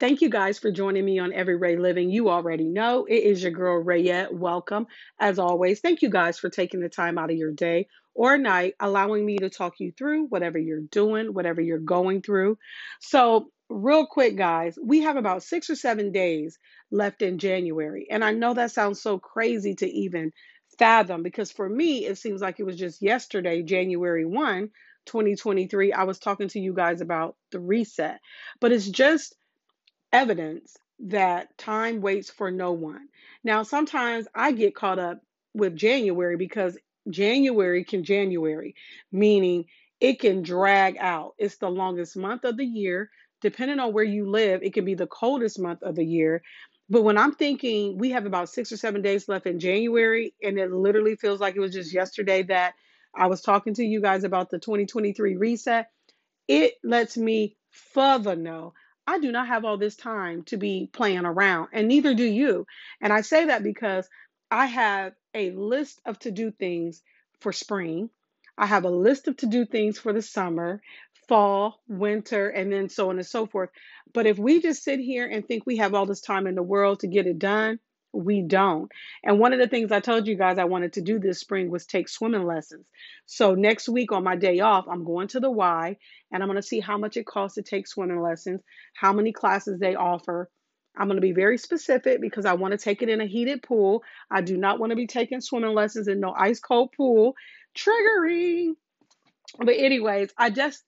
Thank you guys for joining me on Every Ray Living. You already know it is your girl Rayette. Welcome. As always, thank you guys for taking the time out of your day or night, allowing me to talk you through whatever you're doing, whatever you're going through. So, real quick, guys, we have about six or seven days left in January. And I know that sounds so crazy to even fathom because for me, it seems like it was just yesterday, January 1, 2023. I was talking to you guys about the reset, but it's just evidence that time waits for no one. Now, sometimes I get caught up with January because January can January, meaning it can drag out. It's the longest month of the year. Depending on where you live, it can be the coldest month of the year. But when I'm thinking we have about six or seven days left in January, and it literally feels like it was just yesterday that I was talking to you guys about the 2023 reset, it lets me further know I do not have all this time to be playing around, and neither do you. And I say that because I have a list of to do things for spring, I have a list of to do things for the summer, fall, winter, and then so on and so forth. But if we just sit here and think we have all this time in the world to get it done, we don't. And one of the things I told you guys I wanted to do this spring was take swimming lessons. So next week on my day off, I'm going to the Y and I'm going to see how much it costs to take swimming lessons, how many classes they offer. I'm going to be very specific because I want to take it in a heated pool. I do not want to be taking swimming lessons in no ice cold pool. Triggering. But anyways, I just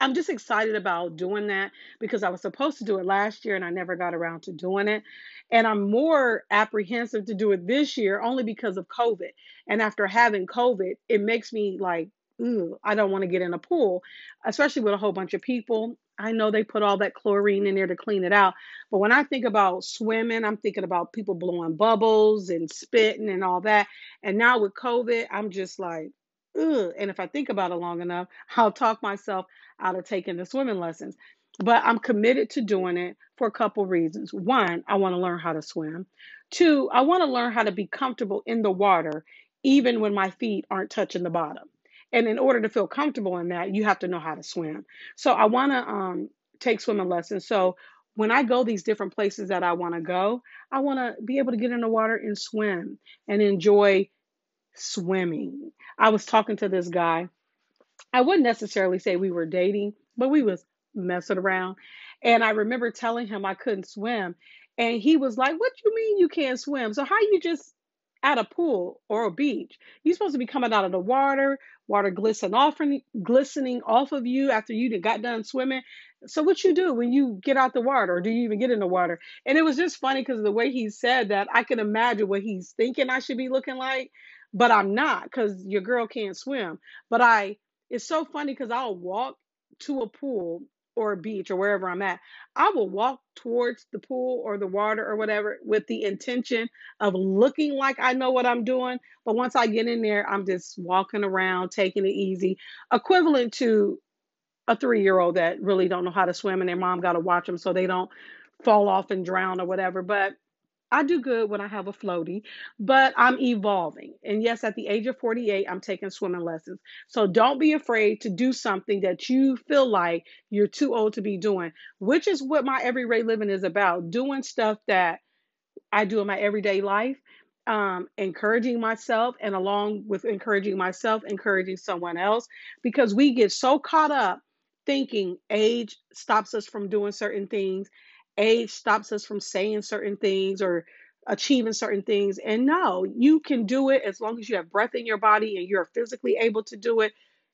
I'm just excited about doing that because I was supposed to do it last year and I never got around to doing it. And I'm more apprehensive to do it this year only because of COVID. And after having COVID, it makes me like, ooh, I don't want to get in a pool, especially with a whole bunch of people. I know they put all that chlorine in there to clean it out. But when I think about swimming, I'm thinking about people blowing bubbles and spitting and all that. And now with COVID, I'm just like, ugh. And if I think about it long enough, I'll talk myself out of taking the swimming lessons. But I'm committed to doing it for a couple reasons. One, I want to learn how to swim. Two, I want to learn how to be comfortable in the water, even when my feet aren't touching the bottom. And in order to feel comfortable in that, you have to know how to swim. So I want to um, take swimming lessons. So when I go these different places that I want to go, I want to be able to get in the water and swim and enjoy swimming. I was talking to this guy. I wouldn't necessarily say we were dating, but we was messing around. And I remember telling him I couldn't swim. And he was like, What you mean you can't swim? So how you just at a pool or a beach? You're supposed to be coming out of the water, water glistening off glistening off of you after you got done swimming. So what you do when you get out the water, or do you even get in the water? And it was just funny because the way he said that, I can imagine what he's thinking I should be looking like but I'm not because your girl can't swim. But I, it's so funny because I'll walk to a pool or a beach or wherever I'm at. I will walk towards the pool or the water or whatever with the intention of looking like I know what I'm doing. But once I get in there, I'm just walking around, taking it easy, equivalent to a three year old that really don't know how to swim and their mom got to watch them so they don't fall off and drown or whatever. But I do good when I have a floaty, but I'm evolving. And yes, at the age of 48, I'm taking swimming lessons. So don't be afraid to do something that you feel like you're too old to be doing, which is what my everyday living is about doing stuff that I do in my everyday life, um, encouraging myself, and along with encouraging myself, encouraging someone else, because we get so caught up thinking age stops us from doing certain things age stops us from saying certain things or achieving certain things. And no, you can do it as long as you have breath in your body and you're physically able to do it.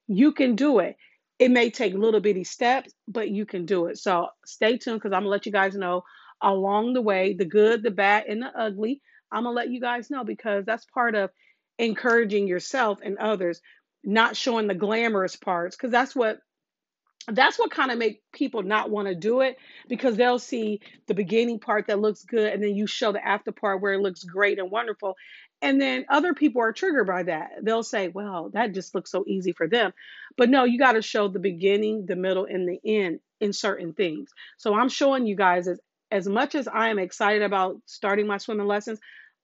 You can do it. It may take little bitty steps, but you can do it. So stay tuned because I'm going to let you guys know along the way the good, the bad, and the ugly. I'm going to let you guys know because that's part of encouraging yourself and others, not showing the glamorous parts because that's what that's what kind of make people not want to do it because they'll see the beginning part that looks good and then you show the after part where it looks great and wonderful and then other people are triggered by that. They'll say well that just looks so easy for them. But no you got to show the beginning the middle and the end in certain things. So i'm showing you guys as as much as i am excited about starting my swimming lessons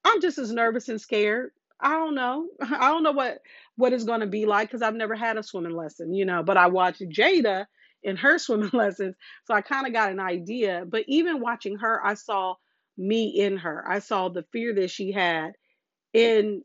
i'm just as nervous and scared I don't know. I don't know what what it's going to be like because I've never had a swimming lesson, you know. But I watched Jada in her swimming lessons. So I kind of got an idea. But even watching her, I saw me in her. I saw the fear that she had in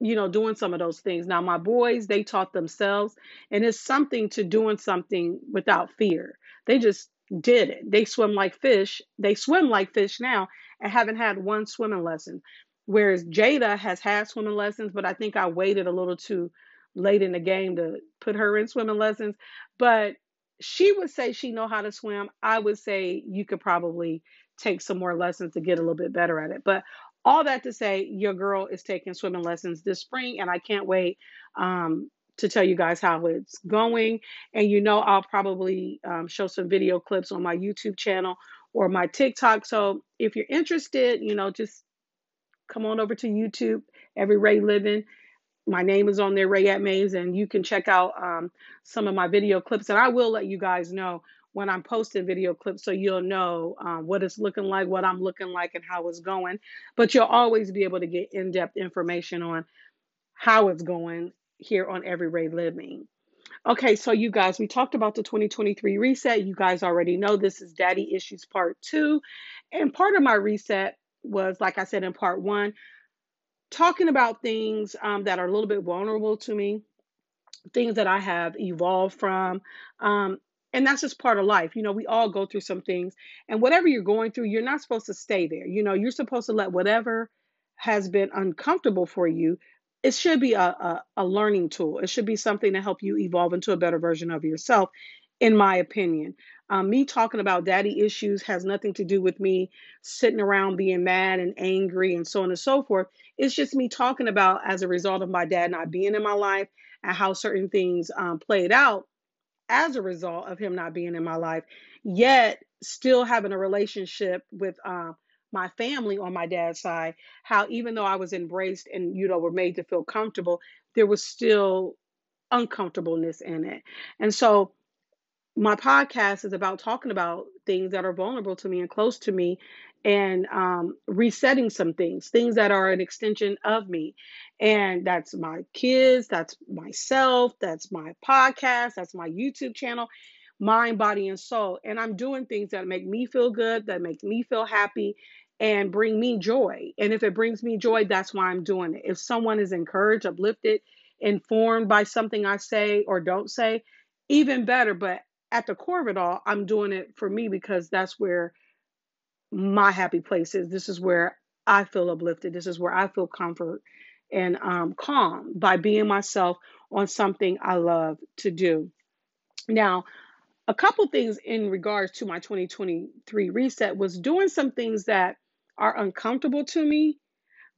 you know doing some of those things now my boys they taught themselves and it's something to doing something without fear they just did it they swim like fish they swim like fish now and haven't had one swimming lesson whereas jada has had swimming lessons but i think i waited a little too late in the game to put her in swimming lessons but she would say she know how to swim i would say you could probably take some more lessons to get a little bit better at it but all that to say, your girl is taking swimming lessons this spring, and I can't wait um, to tell you guys how it's going. And you know, I'll probably um, show some video clips on my YouTube channel or my TikTok. So if you're interested, you know, just come on over to YouTube, Every Ray Living. My name is on there, Ray at Mays, and you can check out um, some of my video clips. And I will let you guys know when I'm posting video clips so you'll know um, what it's looking like, what I'm looking like, and how it's going. But you'll always be able to get in depth information on how it's going here on Every Ray Living. Okay, so you guys, we talked about the 2023 reset. You guys already know this is Daddy Issues Part 2. And part of my reset was, like I said in Part 1, talking about things um, that are a little bit vulnerable to me things that I have evolved from. Um, and that's just part of life. You know, we all go through some things. And whatever you're going through, you're not supposed to stay there. You know, you're supposed to let whatever has been uncomfortable for you, it should be a, a, a learning tool. It should be something to help you evolve into a better version of yourself, in my opinion. Um, me talking about daddy issues has nothing to do with me sitting around being mad and angry and so on and so forth. It's just me talking about as a result of my dad not being in my life and how certain things um, played out as a result of him not being in my life, yet still having a relationship with um, my family on my dad's side. How even though I was embraced and you know were made to feel comfortable, there was still uncomfortableness in it. And so my podcast is about talking about things that are vulnerable to me and close to me and um, resetting some things, things that are an extension of me. And that's my kids, that's myself, that's my podcast, that's my YouTube channel, mind, body, and soul. And I'm doing things that make me feel good, that make me feel happy, and bring me joy. And if it brings me joy, that's why I'm doing it. If someone is encouraged, uplifted, informed by something I say or don't say, even better. But at the core of it all, I'm doing it for me because that's where my happy place is. This is where I feel uplifted. This is where I feel comfort and um, calm by being myself on something I love to do. Now, a couple things in regards to my 2023 reset was doing some things that are uncomfortable to me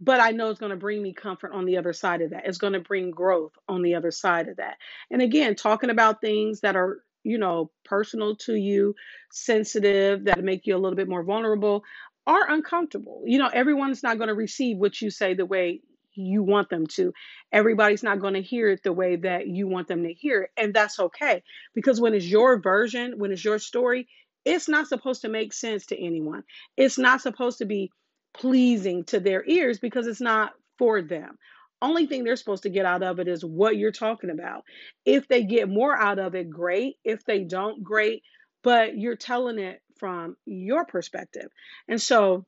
but I know it's going to bring me comfort on the other side of that. It's going to bring growth on the other side of that. And again, talking about things that are, you know, personal to you, sensitive, that make you a little bit more vulnerable, are uncomfortable. You know, everyone's not going to receive what you say the way you want them to. Everybody's not going to hear it the way that you want them to hear it. And that's okay. Because when it's your version, when it's your story, it's not supposed to make sense to anyone. It's not supposed to be pleasing to their ears because it's not for them. Only thing they're supposed to get out of it is what you're talking about. If they get more out of it, great. If they don't, great. But you're telling it from your perspective. And so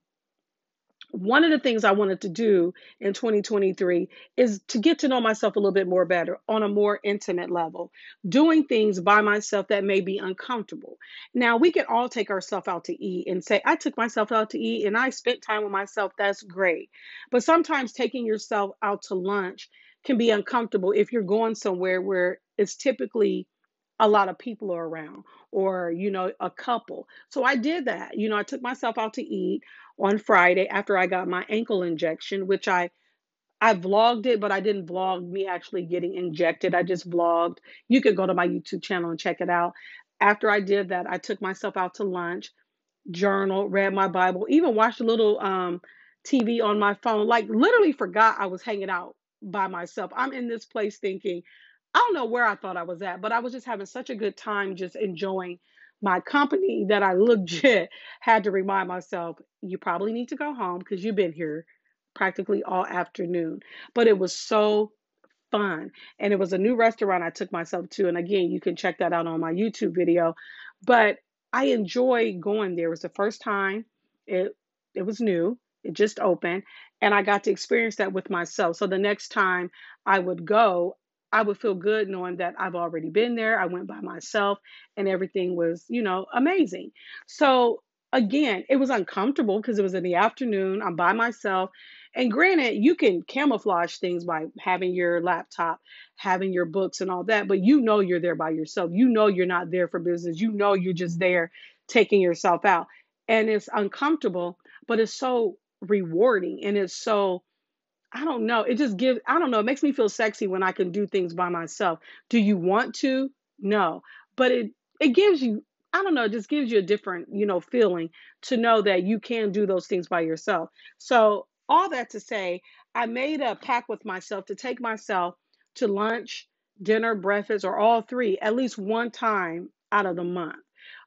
one of the things I wanted to do in 2023 is to get to know myself a little bit more better on a more intimate level, doing things by myself that may be uncomfortable. Now, we can all take ourselves out to eat and say, I took myself out to eat and I spent time with myself. That's great. But sometimes taking yourself out to lunch can be uncomfortable if you're going somewhere where it's typically a lot of people are around or you know a couple so i did that you know i took myself out to eat on friday after i got my ankle injection which i i vlogged it but i didn't vlog me actually getting injected. I just vlogged. You could go to my youtube channel and check it out. After i did that i took myself out to lunch journal read my bible even watched a little um tv on my phone. Like literally forgot i was hanging out by myself. I'm in this place thinking I don't know where I thought I was at, but I was just having such a good time just enjoying my company that I legit had to remind myself, you probably need to go home because you've been here practically all afternoon. But it was so fun. And it was a new restaurant I took myself to. And again, you can check that out on my YouTube video. But I enjoy going there. It was the first time. It it was new. It just opened. And I got to experience that with myself. So the next time I would go, I would feel good knowing that I've already been there. I went by myself and everything was, you know, amazing. So again, it was uncomfortable because it was in the afternoon. I'm by myself. And granted, you can camouflage things by having your laptop, having your books and all that, but you know you're there by yourself. You know you're not there for business. You know you're just there taking yourself out. And it's uncomfortable, but it's so rewarding and it's so I don't know. It just gives, I don't know, it makes me feel sexy when I can do things by myself. Do you want to? No. But it it gives you, I don't know, it just gives you a different, you know, feeling to know that you can do those things by yourself. So, all that to say, I made a pact with myself to take myself to lunch, dinner, breakfast, or all three at least one time out of the month.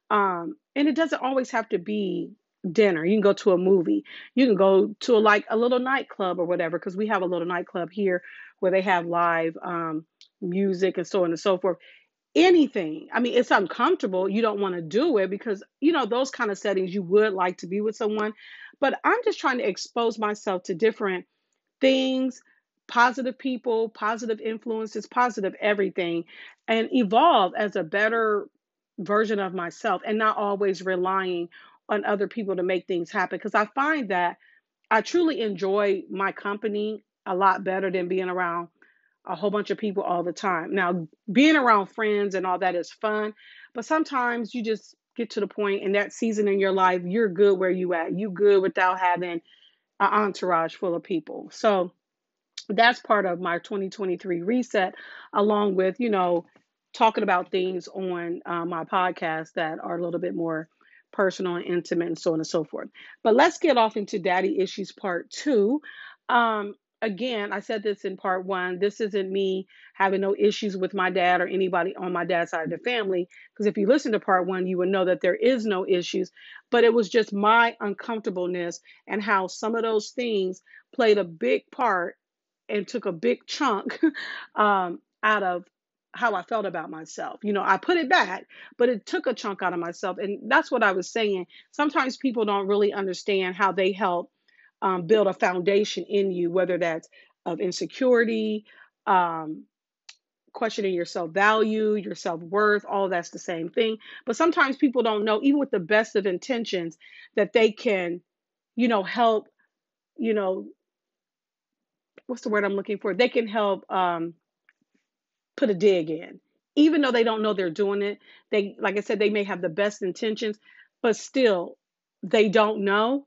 Um, and it doesn't always have to be dinner. You can go to a movie. You can go to a, like a little nightclub or whatever, because we have a little nightclub here where they have live um, music and so on and so forth. Anything. I mean, it's uncomfortable. You don't want to do it because, you know, those kind of settings you would like to be with someone. But I'm just trying to expose myself to different things, positive people, positive influences, positive everything, and evolve as a better version of myself and not always relying on other people to make things happen. Because I find that I truly enjoy my company a lot better than being around a whole bunch of people all the time. Now, being around friends and all that is fun, but sometimes you just get to the point in that season in your life, you're good where you at. You good without having an entourage full of people. So that's part of my 2023 reset, along with, you know, talking about things on uh, my podcast that are a little bit more personal and intimate and so on and so forth. But let's get off into daddy issues part two. Um, again, I said this in part one. This isn't me having no issues with my dad or anybody on my dad's side of the family. Because if you listen to part one, you would know that there is no issues. But it was just my uncomfortableness and how some of those things played a big part and took a big chunk um, out of how I felt about myself. You know, I put it back, but it took a chunk out of myself. And that's what I was saying. Sometimes people don't really understand how they help um, build a foundation in you, whether that's of insecurity, um, questioning your self value, your self worth, all that's the same thing. But sometimes people don't know, even with the best of intentions, that they can, you know, help, you know, what's the word I'm looking for? They can help um, put a dig in. Even though they don't know they're doing it, they, like I said, they may have the best intentions, but still they don't know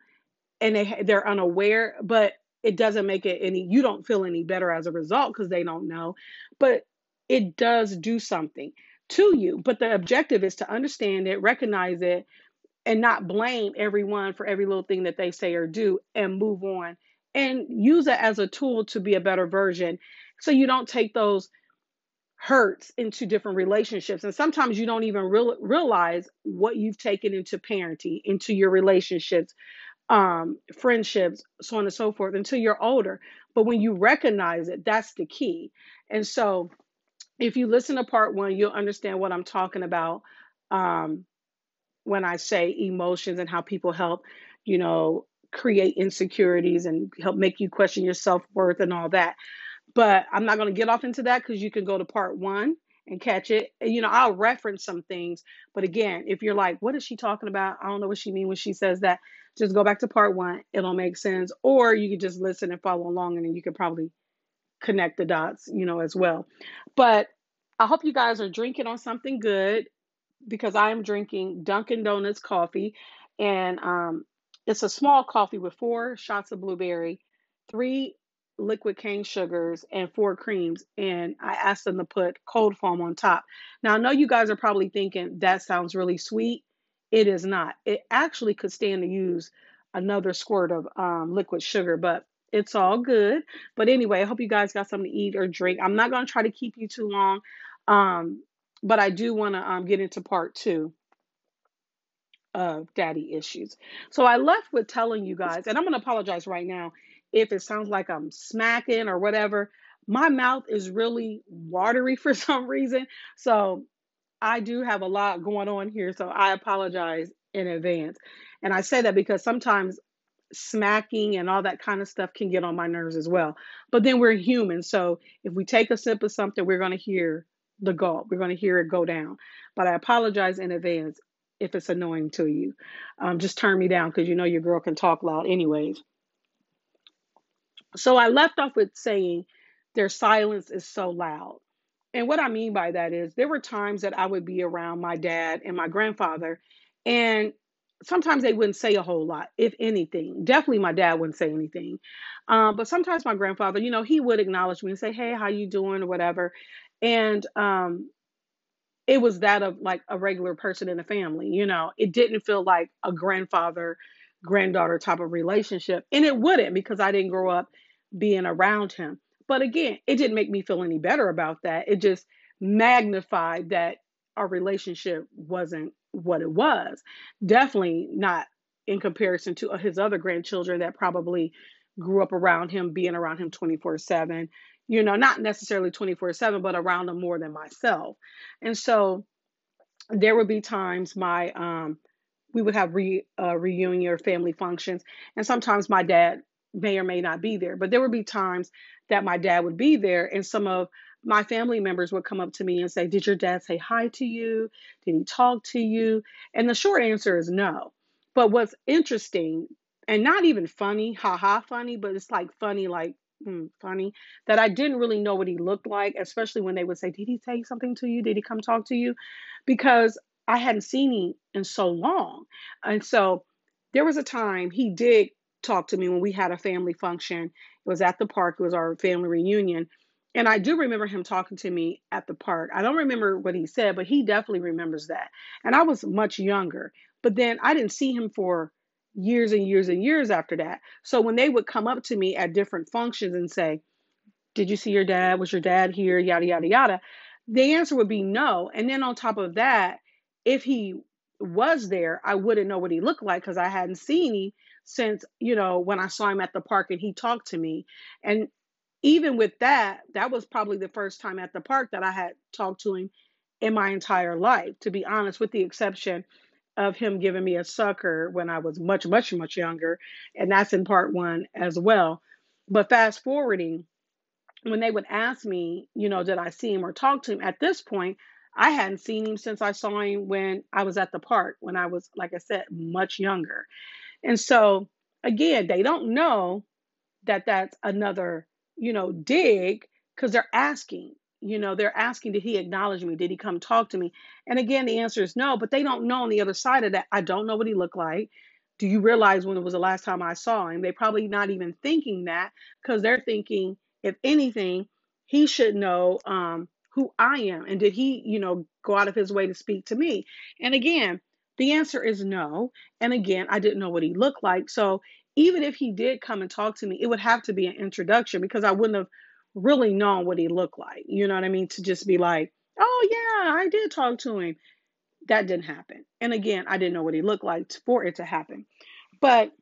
and they they're unaware. But it doesn't make it any. You don't feel any better as a result because they don't know, but it does do something to you. But the objective is to understand it, recognize it, and not blame everyone for every little thing that they say or do, and move on and use it as a tool to be a better version. So you don't take those hurts into different relationships. And sometimes you don't even real, realize what you've taken into parenting, into your relationships, um, friendships, so on and so forth, until you're older. But when you recognize it, that's the key. And so if you listen to part one, you'll understand what I'm talking about um, when I say emotions and how people help, you know, create insecurities and help make you question your self worth and all that. But I'm not going to get off into that because you can go to part one and catch it. And, you know, I'll reference some things. But again, if you're like, what is she talking about? I don't know what she means when she says that. Just go back to part one. It'll make sense. Or you can just listen and follow along and then you can probably connect the dots, you know, as well. But I hope you guys are drinking on something good because I am drinking Dunkin' Donuts coffee. And um, it's a small coffee with four shots of blueberry, three liquid cane sugars and four creams and I asked them to put cold foam on top. Now I know you guys are probably thinking that sounds really sweet. It is not. It actually could stand to use another squirt of um, liquid sugar, but it's all good. But anyway, I hope you guys got something to eat or drink. I'm not going to try to keep you too long, um, but I do want to um, get into part two of daddy issues. So I left with telling you guys, and I'm going to apologize right now if it sounds like I'm smacking or whatever, my mouth is really watery for some reason. So I do have a lot going on here. So I apologize in advance. And I say that because sometimes smacking and all that kind of stuff can get on my nerves as well. But then we're human. So if we take a sip of something, we're going to hear the gulp. We're going to hear it go down. But I apologize in advance if it's annoying to you. Um, just turn me down because you know your girl can talk loud, anyways. So I left off with saying their silence is so loud. And what I mean by that is there were times that I would be around my dad and my grandfather, and sometimes they wouldn't say a whole lot, if anything. Definitely my dad wouldn't say anything. Um, but sometimes my grandfather, you know, he would acknowledge me and say, Hey, how you doing? or whatever. And um, it was that of like a regular person in the family, you know. It didn't feel like a grandfather granddaughter type of relationship. And it wouldn't because I didn't grow up being around him. But again, it didn't make me feel any better about that. It just magnified that our relationship wasn't what it was. Definitely not in comparison to uh, his other grandchildren that probably grew up around him, being around him 24 7. You know, not necessarily 24 7, but around them more than myself. And so there would be times my um we would have re uh, reunion or family functions and sometimes my dad may or may not be there but there would be times that my dad would be there and some of my family members would come up to me and say did your dad say hi to you? Did he talk to you? And the short answer is no. But what's interesting and not even funny haha funny but it's like funny like hmm, funny that i didn't really know what he looked like especially when they would say did he say something to you did he come talk to you because I hadn't seen him in so long. And so there was a time he did talk to me when we had a family function. It was at the park, it was our family reunion. And I do remember him talking to me at the park. I don't remember what he said, but he definitely remembers that. And I was much younger. But then I didn't see him for years and years and years after that. So when they would come up to me at different functions and say, Did you see your dad? Was your dad here? Yada, yada, yada. The answer would be no. And then on top of that, if he was there, I wouldn't know what he looked like because I hadn't seen him since, you know, when I saw him at the park and he talked to me. And even with that, that was probably the first time at the park that I had talked to him in my entire life, to be honest, with the exception of him giving me a sucker when I was much, much, much younger. And that's in part one as well. But fast forwarding, when they would ask me, you know, did I see him or talk to him at this point, I hadn't seen him since I saw him when I was at the park, when I was, like I said, much younger. And so, again, they don't know that that's another, you know, dig because they're asking, you know, they're asking, did he acknowledge me? Did he come talk to me? And again, the answer is no, but they don't know on the other side of that. I don't know what he looked like. Do you realize when it was the last time I saw him? They probably not even thinking that because they're thinking, if anything, he should know um, who I am. And did he, you know, go out of his way to speak to me? And again, the answer is no. And again, I didn't know what he looked like. So even if he did come and talk to me, it would have to be an introduction because I wouldn't have really known what he looked like. You know what I mean? To just be like, oh, yeah, I did talk to him. That didn't happen. And again, I didn't know what he looked like for it to happen. But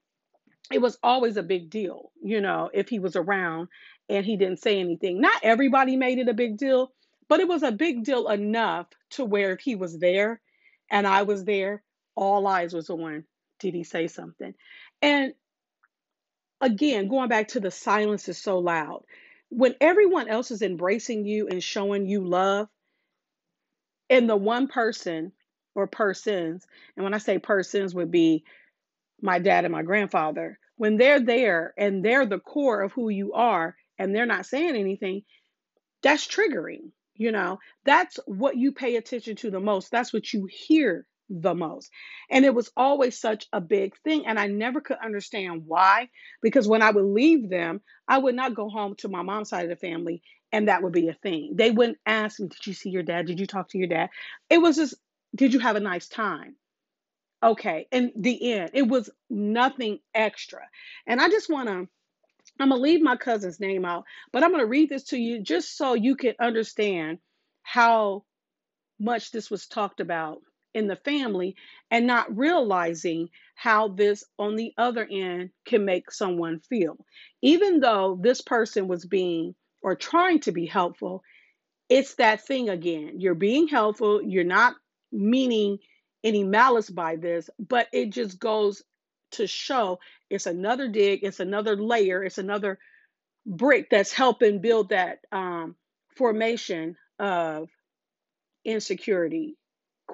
it was always a big deal, you know, if he was around and he didn't say anything. Not everybody made it a big deal, but it was a big deal enough to where if he was there and I was there, all eyes was on did he say something? And again, going back to the silence is so loud. When everyone else is embracing you and showing you love, and the one person or persons, and when I say persons would be my dad and my grandfather, when they're there and they're the core of who you are and they're not saying anything, that's triggering. You know, that's what you pay attention to the most. That's what you hear the most. And it was always such a big thing. And I never could understand why, because when I would leave them, I would not go home to my mom's side of the family and that would be a thing. They wouldn't ask me, Did you see your dad? Did you talk to your dad? It was just, Did you have a nice time? Okay. And the end, it was nothing extra. And I just want to I'm going to leave my cousin's name out, but I'm going to read this to you just so you can understand how much this was talked about in the family and not realizing how this on the other end can make someone feel. Even though this person was being or trying to be helpful, it's that thing again. You're being helpful, you're not meaning any malice by this, but it just goes to show it's another dig, it's another layer, it's another brick that's helping build that um, formation of insecurity,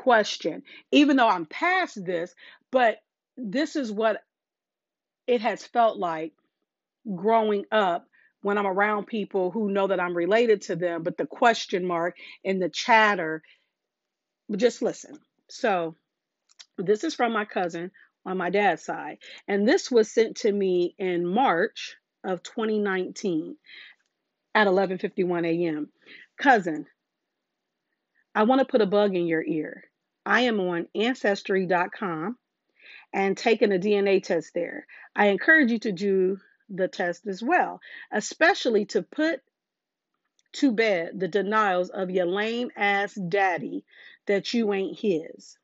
question. Even though I'm past this, but this is what it has felt like growing up when I'm around people who know that I'm related to them, but the question mark and the chatter, just listen. So, this is from my cousin on my dad's side, and this was sent to me in March of 2019 at 11:51 a.m. Cousin, I want to put a bug in your ear. I am on ancestry.com and taking a DNA test there. I encourage you to do the test as well, especially to put to bed the denials of your lame ass daddy that you ain't his.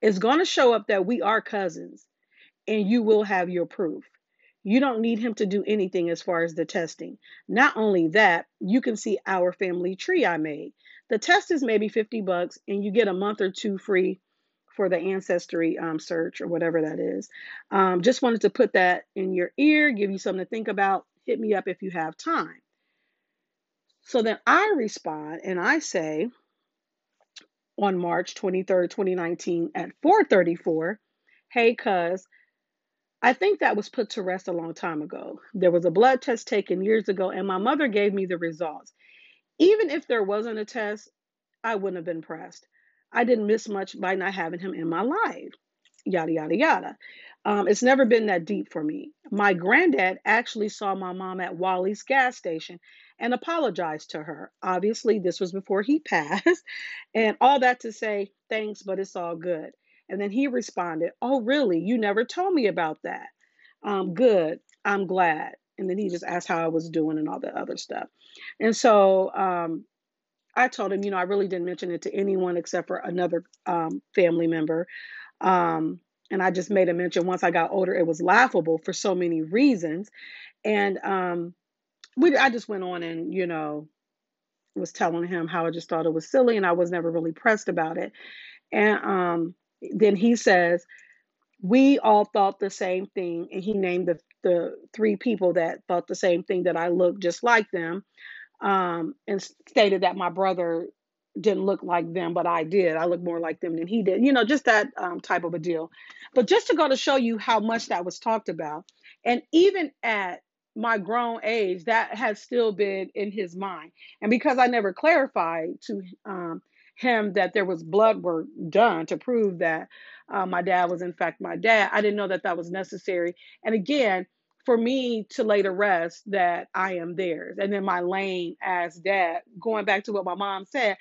It's going to show up that we are cousins and you will have your proof. You don't need him to do anything as far as the testing. Not only that, you can see our family tree I made. The test is maybe 50 bucks and you get a month or two free for the ancestry um, search or whatever that is. Um, just wanted to put that in your ear, give you something to think about. Hit me up if you have time. So then I respond and I say on March 23rd, 2019 at 434, hey cuz, I think that was put to rest a long time ago. There was a blood test taken years ago and my mother gave me the results. Even if there wasn't a test, I wouldn't have been pressed. I didn't miss much by not having him in my life. Yada, yada, yada. Um, it's never been that deep for me. My granddad actually saw my mom at Wally's gas station and apologized to her. Obviously, this was before he passed. And all that to say, thanks, but it's all good. And then he responded, Oh, really? You never told me about that. Um, good. I'm glad. And then he just asked how I was doing and all that other stuff. And so um, I told him, you know, I really didn't mention it to anyone except for another um, family member. Um, and I just made a mention once I got older, it was laughable for so many reasons. And um, we, I just went on and, you know, was telling him how I just thought it was silly and I was never really pressed about it. And um, then he says, we all thought the same thing. And he named the, the three people that thought the same thing that I looked just like them um, and stated that my brother didn't look like them, but I did. I look more like them than he did. You know, just that um, type of a deal. But just to go to show you how much that was talked about, and even at my grown age, that has still been in his mind. And because I never clarified to um, him that there was blood work done to prove that uh, my dad was in fact my dad, I didn't know that that was necessary. And again, for me to lay to rest that I am theirs. And then my lane as dad, going back to what my mom said,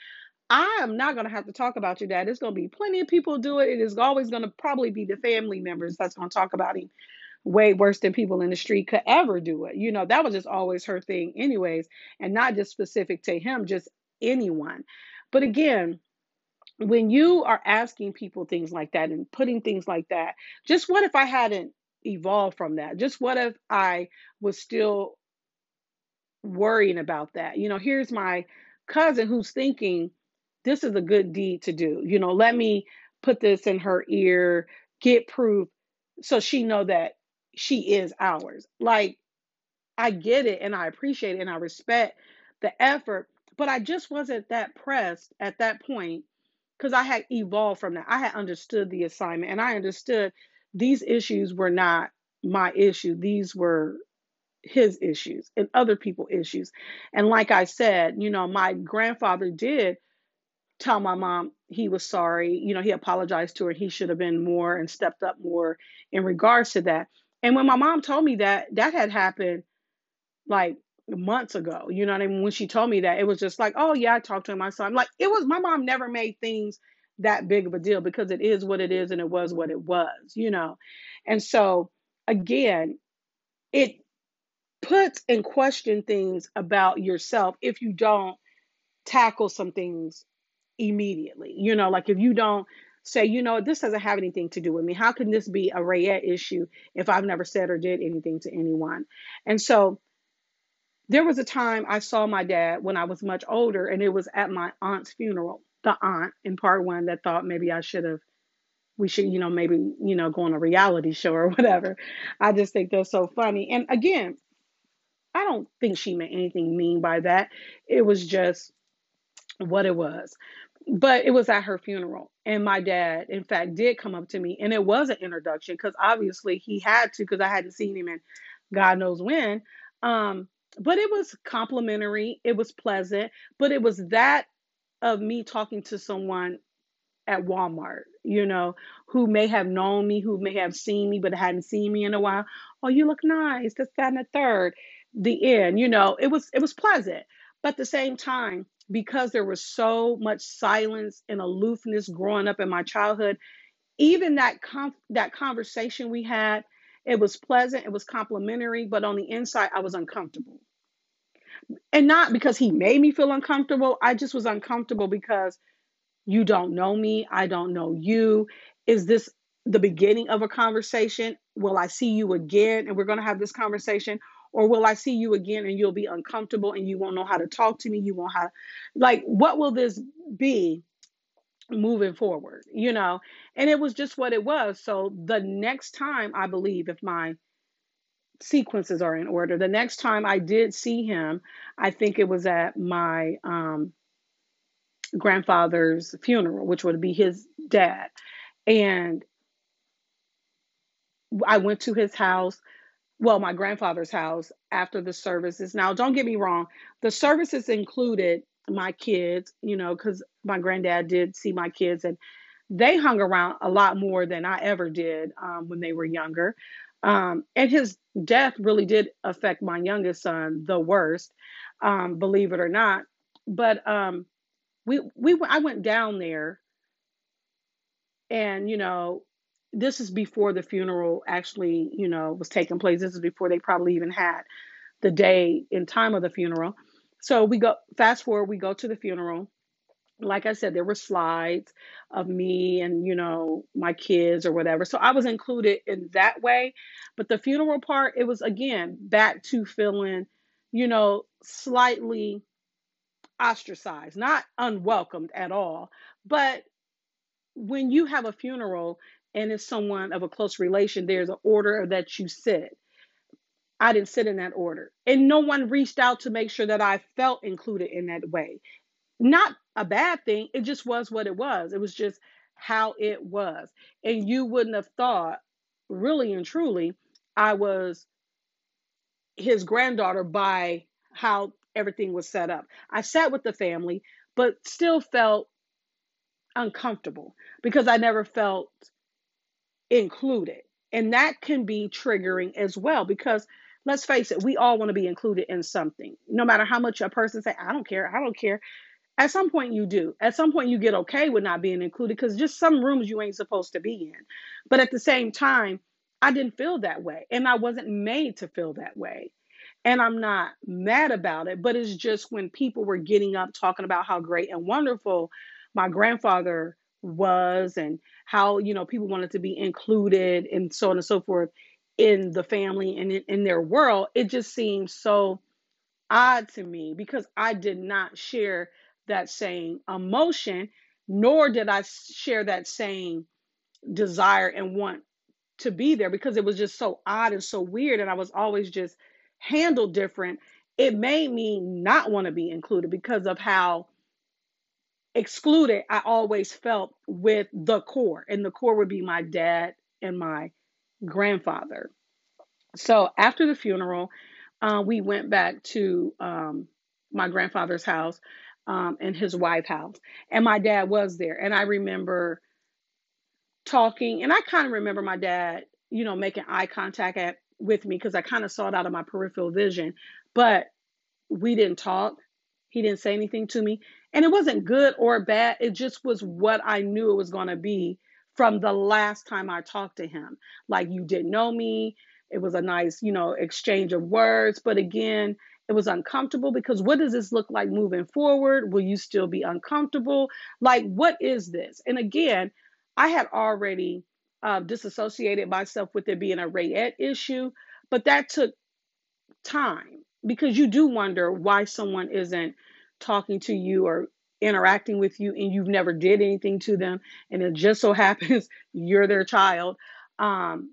I am not going to have to talk about your dad. There's going to be plenty of people do it. It is always going to probably be the family members that's going to talk about him way worse than people in the street could ever do it. You know, that was just always her thing, anyways, and not just specific to him, just anyone. But again, when you are asking people things like that and putting things like that, just what if I hadn't evolved from that? Just what if I was still worrying about that? You know, here's my cousin who's thinking this is a good deed to do. You know, let me put this in her ear, get proof so she know that she is ours. Like I get it and I appreciate it and I respect the effort, but I just wasn't that pressed at that point because I had evolved from that. I had understood the assignment and I understood these issues were not my issue. These were his issues and other people issues. And like I said, you know, my grandfather did tell my mom he was sorry. You know, he apologized to her. He should have been more and stepped up more in regards to that. And when my mom told me that, that had happened like months ago. You know what I mean? When she told me that, it was just like, oh yeah, I talked to my son. Like it was my mom never made things that big of a deal because it is what it is and it was what it was, you know. And so again, it puts in question things about yourself if you don't tackle some things immediately. You know, like if you don't say, you know, this doesn't have anything to do with me. How can this be a Rayette issue if I've never said or did anything to anyone? And so There was a time I saw my dad when I was much older, and it was at my aunt's funeral. The aunt in part one that thought maybe I should have, we should, you know, maybe, you know, go on a reality show or whatever. I just think that's so funny. And again, I don't think she meant anything mean by that. It was just what it was. But it was at her funeral. And my dad, in fact, did come up to me. And it was an introduction because obviously he had to because I hadn't seen him in God knows when. Um, but it was complimentary, it was pleasant, but it was that of me talking to someone at Walmart, you know, who may have known me, who may have seen me, but hadn't seen me in a while. Oh, you look nice. This, that, and the third. The end, you know, it was it was pleasant. But at the same time, because there was so much silence and aloofness growing up in my childhood, even that com- that conversation we had, it was pleasant, it was complimentary, but on the inside, I was uncomfortable. And not because he made me feel uncomfortable. I just was uncomfortable because you don't know me. I don't know you. Is this the beginning of a conversation? Will I see you again and we're going to have this conversation? Or will I see you again and you'll be uncomfortable and you won't know how to talk to me? You won't have, like, what will this be moving forward? You know? And it was just what it was. So the next time, I believe, if my sequences are in order, the next time I did see him, I think it was at my, um, grandfather's funeral, which would be his dad. And I went to his house, well, my grandfather's house after the services. Now, don't get me wrong, the services included my kids, you know, because my granddad did see my kids and they hung around a lot more than I ever did um, when they were younger. Um, and his death really did affect my youngest son the worst, um, believe it or not. But um, we we I went down there and you know this is before the funeral actually you know was taking place this is before they probably even had the day and time of the funeral so we go fast forward we go to the funeral. Like i said there were slides of me and you know my kids or whatever. So i was included in that way. But the funeral part it was again back to feeling you know slightly ostracized not unwelcomed at all. But when you have a funeral and it's someone of a close relation, there's an order that you sit. I didn't sit in that order. And no one reached out to make sure that I felt included in that way. Not a bad thing, it just was what it was. It was just how it was. And you wouldn't have thought, really and truly, I was his granddaughter by how everything was set up. I sat with the family, but still felt uncomfortable because I never felt included. And that can be triggering as well because let's face it, we all want to be included in something. No matter how much a person say, I don't care, I don't care. At some point you do. At some point you get okay with not being included because just some rooms you ain't supposed to be in. But at the same time, I didn't feel that way and I wasn't made to feel that way. And I'm not mad about it, but it's just when people were getting up talking about how great and wonderful my grandfather was and how you know people wanted to be included and so on and so forth in the family and in, in their world it just seems so odd to me because i did not share that same emotion nor did i share that same desire and want to be there because it was just so odd and so weird and i was always just handled different. It made me not want to be included because of how excluded I always felt with the core, and the core would be my dad and my grandfather. So after the funeral, uh, we went back to um, my grandfather's house um, and his wife's house, and my dad was there. And I remember talking, and I kind of remember my dad, you know, making eye contact at, with me because I kind of saw it out of my peripheral vision, but we didn't talk. He didn't say anything to me. And it wasn't good or bad. It just was what I knew it was going to be from the last time I talked to him. Like, you didn't know me. It was a nice, you know, exchange of words. But again, it was uncomfortable because what does this look like moving forward? Will you still be uncomfortable? Like, what is this? And again, I had already uh, disassociated myself with it being a Rayette issue, but that took time because you do wonder why someone isn't talking to you or interacting with you and you've never did anything to them and it just so happens you're their child. Um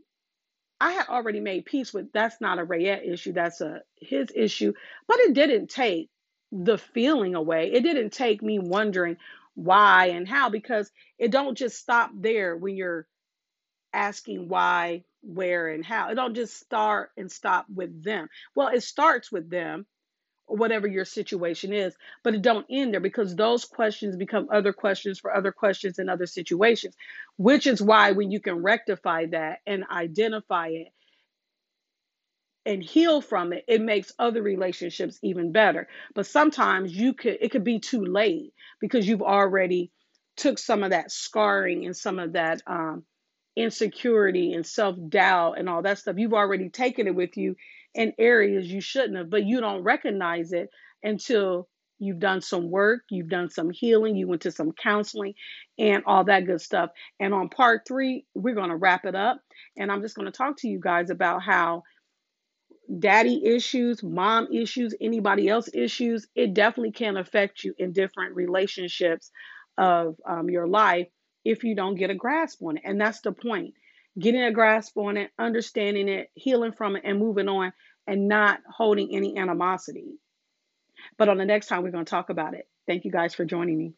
i had already made peace with that's not a rayette issue that's a his issue but it didn't take the feeling away. It didn't take me wondering why and how because it don't just stop there when you're asking why where and how. It don't just start and stop with them. Well it starts with them whatever your situation is but it don't end there because those questions become other questions for other questions in other situations which is why when you can rectify that and identify it and heal from it it makes other relationships even better. But sometimes you could it could be too late because you've already took some of that scarring and some of that um, insecurity and self-doubt and all that stuff. You've already taken it with you in areas you shouldn't have but you don't recognize it until you've done some work you've done some healing you went to some counseling and all that good stuff and on part three we're going to wrap it up and i'm just going to talk to you guys about how daddy issues, mom issues, anybody else issues, it definitely can affect you in different relationships of um, your life if you don't get a grasp on it. And that's the point getting a grasp on it, understanding it, healing from it, and moving on, and not holding any animosity. But on the next time, we're going to talk about it. Thank you guys for joining me.